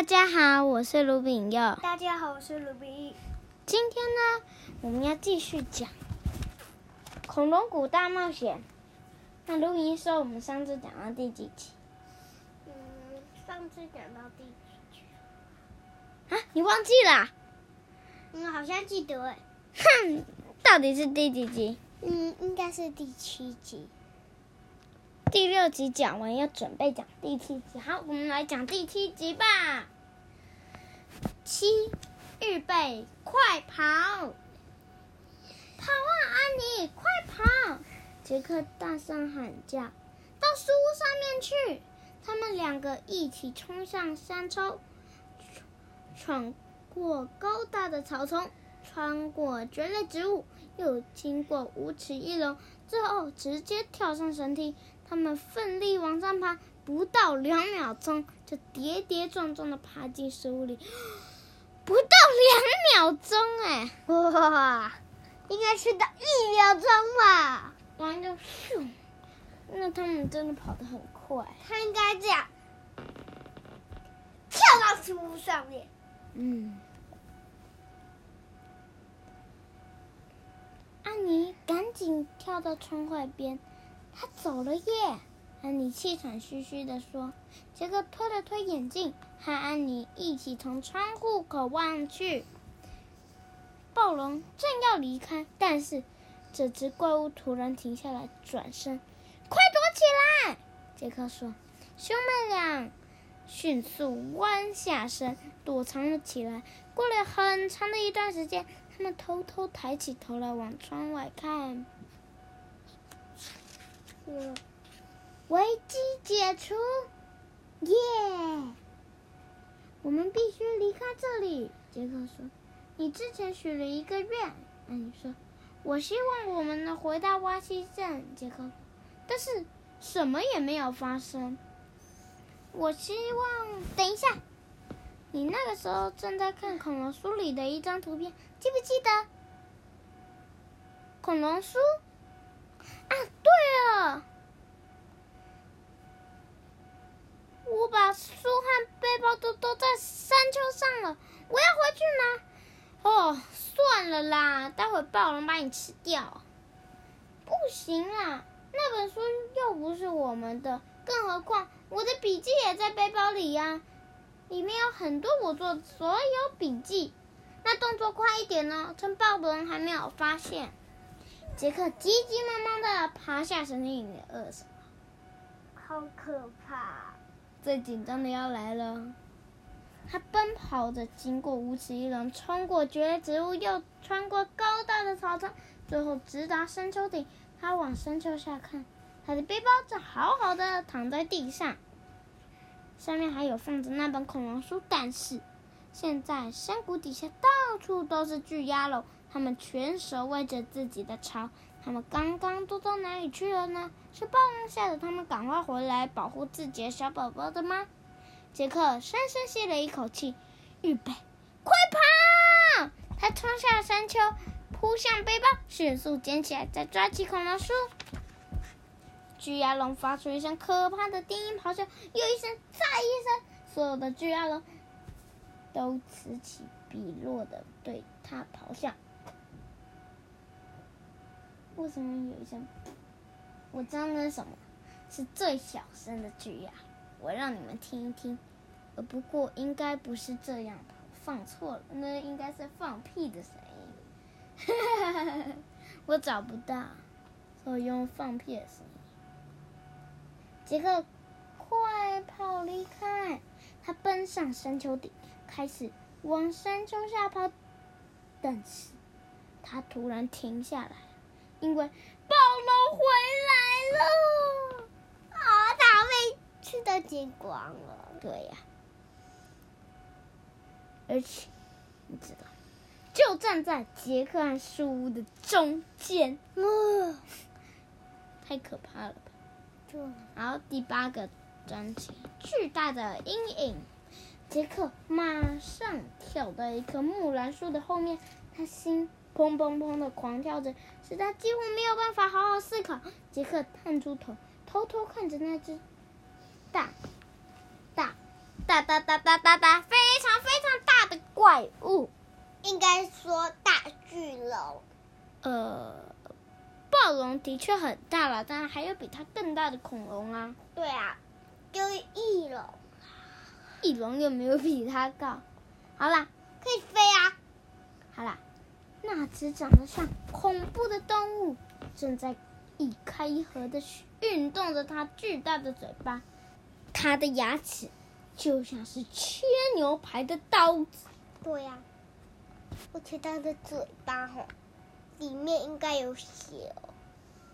大家好，我是卢炳佑。大家好，我是卢炳义。今天呢，我们要继续讲《恐龙谷大冒险》。那卢炳义说，我们上次讲到第几集？嗯，上次讲到第几集？啊，你忘记了？嗯，好像记得哎。哼，到底是第几集？嗯，应该是第七集。第六集讲完，要准备讲第七集。好，我们来讲第七集吧。七，预备，快跑！跑啊，安妮，快跑！杰克大声喊叫，到树屋上面去。他们两个一起冲向山丘，闯过高大的草丛，穿过蕨类植物，又经过无齿翼龙，最后直接跳上绳梯。他们奋力往上爬，不到两秒钟就跌跌撞撞的爬进食物里。不到两秒钟，哎，哇，应该是到一秒钟吧。然后就咻，那他们真的跑得很快。他应该这样，跳到食物上面。嗯。安妮赶紧跳到窗外边。他走了耶！安妮气喘吁吁地说。杰克推了推眼镜，和安妮一起从窗户口望去。暴龙正要离开，但是这只怪物突然停下来，转身，快躲起来！杰克说。兄妹俩迅速弯下身，躲藏了起来。过了很长的一段时间，他们偷偷抬起头来往窗外看。危机解除，耶、我们必须离开这里。杰克说：“你之前许了一个愿。”安妮说：“我希望我们能回到挖西镇。”杰克，但是什么也没有发生。我希望……等一下，你那个时候正在看恐龙书里的一张图片，记不记得？恐龙书。啊，对了，我把书和背包都都在山丘上了，我要回去拿。哦，算了啦，待会暴龙把你吃掉。不行啊，那本书又不是我们的，更何况我的笔记也在背包里呀，里面有很多我做的所有笔记。那动作快一点呢，趁暴龙还没有发现。杰克急急忙忙的爬下绳梯，你饿什么？好可怕！最紧张的要来了。他奔跑着经过无齿翼龙，穿过蕨类植物，又穿过高大的草丛，最后直达山丘顶。他往山丘下看，他的背包正好好的躺在地上，上面还有放着那本恐龙书。但是现在山谷底下到处都是巨鸭龙。他们全守卫着自己的巢，他们刚刚都到哪里去了呢？是暴龙吓得他们赶快回来保护自己的小宝宝的吗？杰克深深吸了一口气，预备，快跑！他冲下山丘，扑向背包，迅速捡起来，再抓起恐龙书。巨鸭龙发出一声可怕的低音咆哮，又一声，再一声，所有的巨鸭龙都此起彼落的对他咆哮。为什么有一声？我知道那什么，是最小声的巨鸭。我让你们听一听。呃，不过应该不是这样的，放错了，那应该是放屁的声音。我找不到，所以用放屁的声音。杰克，快跑离开！他奔上山丘顶，开始往山丘下跑，但是他突然停下来。因为暴龙回来了，啊，它被吃的精光了。对呀，而且你知道，就站在杰克和树屋的中间，呃，太可怕了吧？对。然后第八个专辑，巨大的阴影。杰克马上跳到一棵木兰树的后面，他心砰砰砰的狂跳着。使他几乎没有办法好好思考。杰克探出头，偷偷看着那只大、大、大大大大大大，非常非常大的怪物，应该说大巨龙。呃，暴龙的确很大了，但还有比它更大的恐龙啊。对啊，就是翼龙。翼龙又没有比它高。好啦，可以飞啊。好啦，那只长得像恐怖的动物，正在一开一合的运动着它巨大的嘴巴，它的牙齿就像是切牛排的刀子。对呀、啊，我觉得它的嘴巴哈，里面应该有血哦。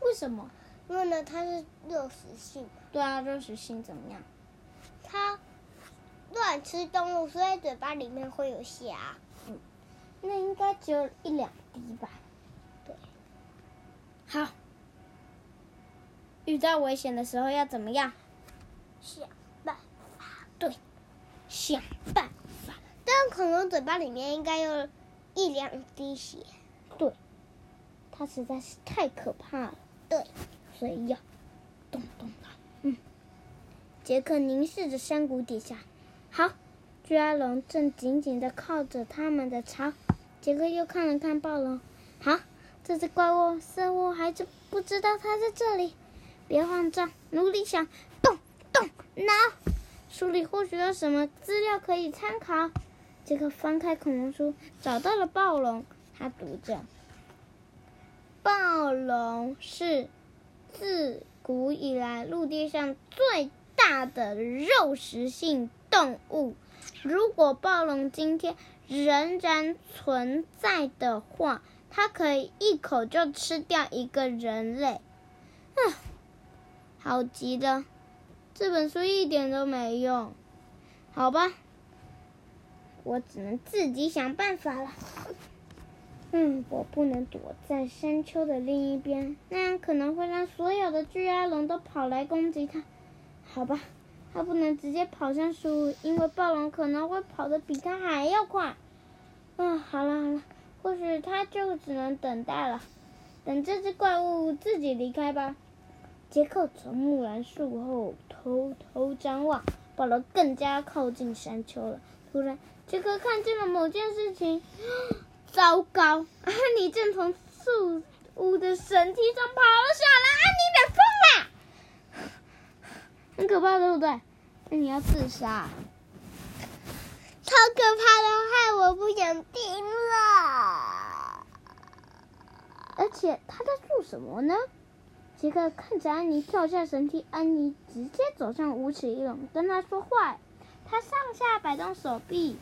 为什么？因为呢，它是肉食性。对啊，肉食性怎么样？它乱吃动物，所以嘴巴里面会有血啊。嗯，那应该只有一两滴吧。对。好。遇到危险的时候要怎么样？想办法。对，想办法。但恐龙嘴巴里面应该有一两滴血。对，它实在是太可怕了。对，所以要咚咚的。嗯，杰克凝视着山谷底下，好，巨阿龙正紧紧的靠着他们的巢。杰克又看了看暴龙，好，这只怪物似乎还是不知道它在这里。别慌张，努力想，动动脑，书里或许有什么资料可以参考。杰克翻开恐龙书，找到了暴龙。他读着：“暴龙是自古以来陆地上最大的肉食性动物。如果暴龙今天仍然存在的话，它可以一口就吃掉一个人类。”嗯。好极了，这本书一点都没用，好吧，我只能自己想办法了。嗯，我不能躲在山丘的另一边，那样可能会让所有的巨阿龙都跑来攻击它。好吧，它不能直接跑向树，因为暴龙可能会跑得比它还要快。嗯，好了好了，或许它就只能等待了，等这只怪物自己离开吧。杰克从木兰树后偷偷张望，暴龙更加靠近山丘了。突然，杰克看见了某件事情，糟糕！安妮正从树屋的绳梯上跑了下来。安妮，你疯了！很可怕，对不对？那你要自杀？超可怕的，害我不想听了。而且他在做什么呢？杰克看着安妮跳下神梯，安妮直接走向无齿翼龙，跟他说话。他上下摆动手臂，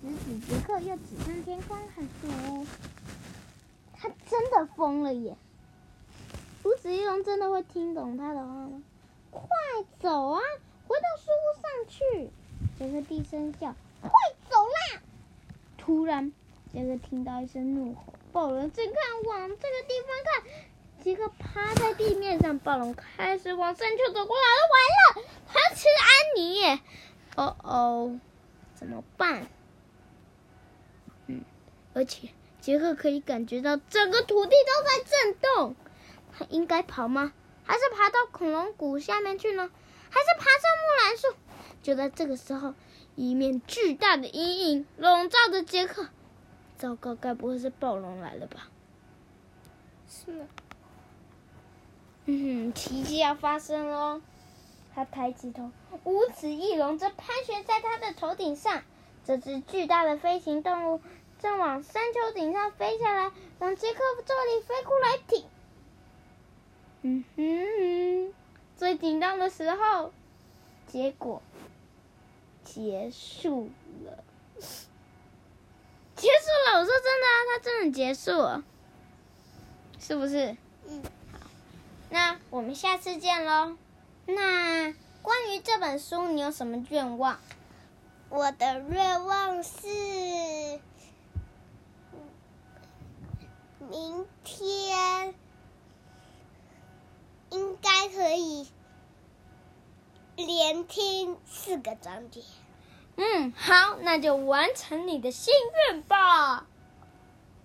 指指杰克，又指向天空和树屋。他真的疯了耶！无齿翼龙真的会听懂他的话吗？快走啊，回到树屋上去！杰克低声叫：“快走啦！”突然，杰克听到一声怒吼，暴龙正看往这个地方看。杰克趴在地面上，暴龙开始往山丘走过来了。完了，他要吃安妮！哦哦，怎么办？嗯，而且杰克可以感觉到整个土地都在震动。他应该跑吗？还是爬到恐龙谷下面去呢？还是爬上木兰树？就在这个时候，一面巨大的阴影笼罩着杰克。糟糕，该不会是暴龙来了吧？是吗？嗯，奇迹要发生喽！他抬起头，五齿翼龙正盘旋在他的头顶上。这只巨大的飞行动物正往山丘顶上飞下来，往杰克这里飞过来停。嗯哼，最紧张的时候，结果结束了。结束了！我说真的啊，它真的结束了，是不是？嗯。好那我们下次见喽。那关于这本书，你有什么愿望？我的愿望是明天听四个章节。嗯，好，那就完成你的心愿吧。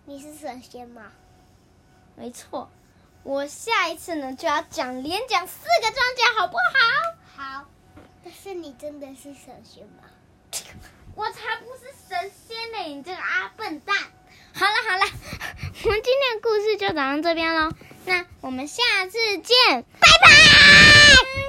你是神仙吗？没错。我下一次呢就要讲连讲四个章节，好不好？好。但是你真的是神仙吗？我才不是神仙呢！你这个阿笨蛋！好了好了，我们今天的故事就讲到这边喽。那我们下次见，拜拜。